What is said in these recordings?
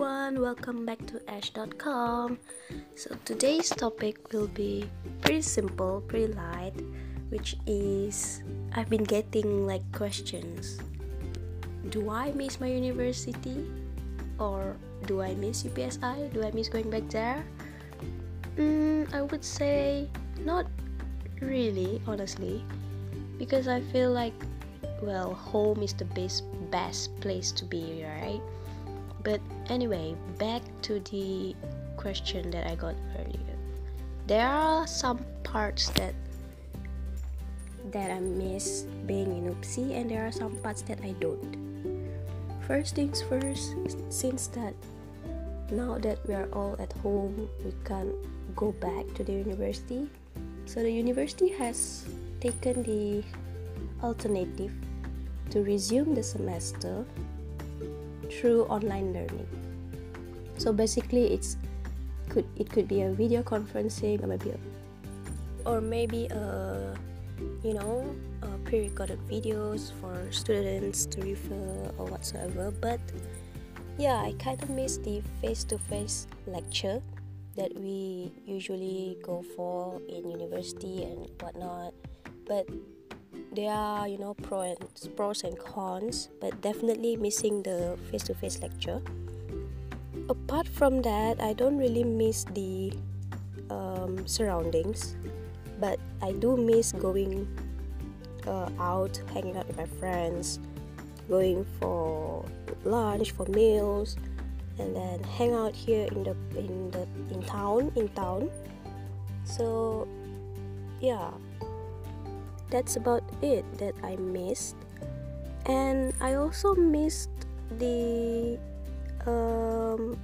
everyone, welcome back to ash.com. So today's topic will be pretty simple, pretty light, which is I've been getting like questions. Do I miss my university? Or do I miss UPSI? Do I miss going back there? Mm, I would say not really, honestly, because I feel like well, home is the best best place to be, right? But anyway, back to the question that I got earlier. There are some parts that that I miss being in UPSI and there are some parts that I don't. First things first, since that now that we are all at home, we can't go back to the university. So the university has taken the alternative to resume the semester through online learning. So basically, it's could it could be a video conferencing or maybe a, or maybe a you know pre-recorded videos for students to refer or whatsoever. But yeah, I kind of miss the face-to-face lecture that we usually go for in university and whatnot. But there are you know pros and pros and cons but definitely missing the face-to-face lecture. Apart from that i don't really miss the um, surroundings but i do miss going uh, out hanging out with my friends going for lunch for meals and then hang out here in the in the in town in town. So yeah that's about it that I missed. And I also missed the um,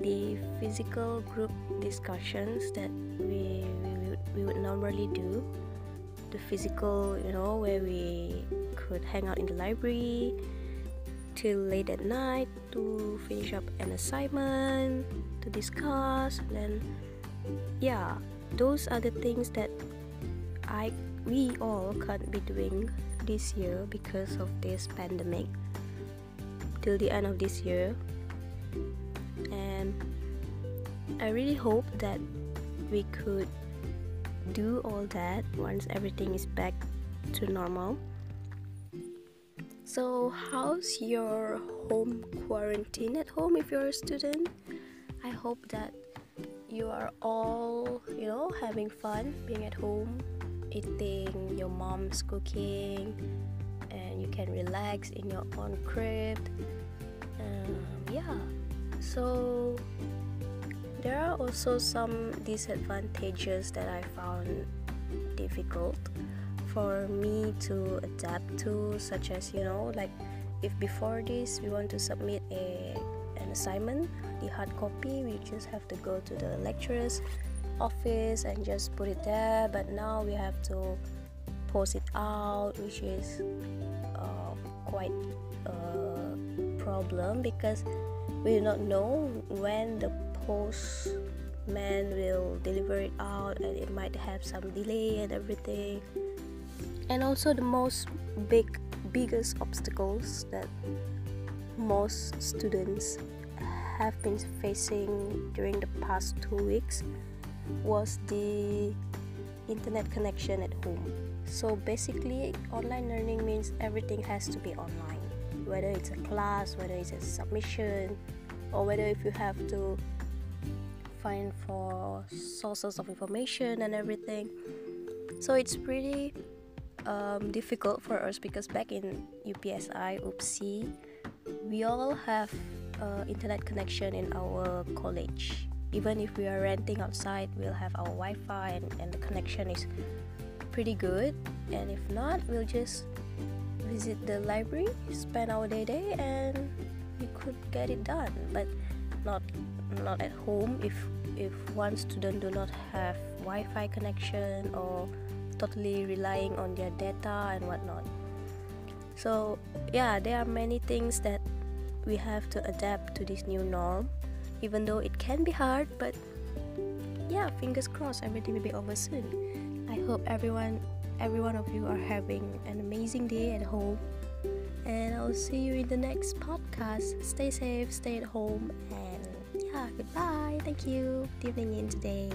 the physical group discussions that we, we, would, we would normally do. The physical, you know, where we could hang out in the library till late at night to finish up an assignment, to discuss, and then yeah, those are the things that I we all can't be doing this year because of this pandemic till the end of this year and I really hope that we could do all that once everything is back to normal. So, how's your home quarantine at home if you're a student? I hope that you are all, you know, having fun being at home eating your mom's cooking and you can relax in your own crib. Um, yeah. So there are also some disadvantages that i found difficult for me to adapt to such as you know like if before this we want to submit a an assignment the hard copy we just have to go to the lecturers office and just put it there but now we have to post it out which is uh, quite a problem because we do not know when the postman will deliver it out and it might have some delay and everything. And also the most big biggest obstacles that most students have been facing during the past two weeks was the internet connection at home. So basically, online learning means everything has to be online, whether it's a class, whether it's a submission, or whether if you have to find for sources of information and everything. So it's pretty um, difficult for us because back in UPSI, UPSI, we all have uh, internet connection in our college even if we are renting outside we'll have our wi-fi and, and the connection is pretty good. And if not we'll just visit the library spend our day day and we could get it done. But not not at home. If if one student do not have wi-fi connection or totally relying on their data and whatnot. So yeah there are many things that we have to adapt to this new norm even though it can be hard but yeah fingers crossed everything will be over soon i hope everyone every one of you are having an amazing day at home and i'll see you in the next podcast. Stay safe, stay at home, and yeah, goodbye. Thank you for tuning in today.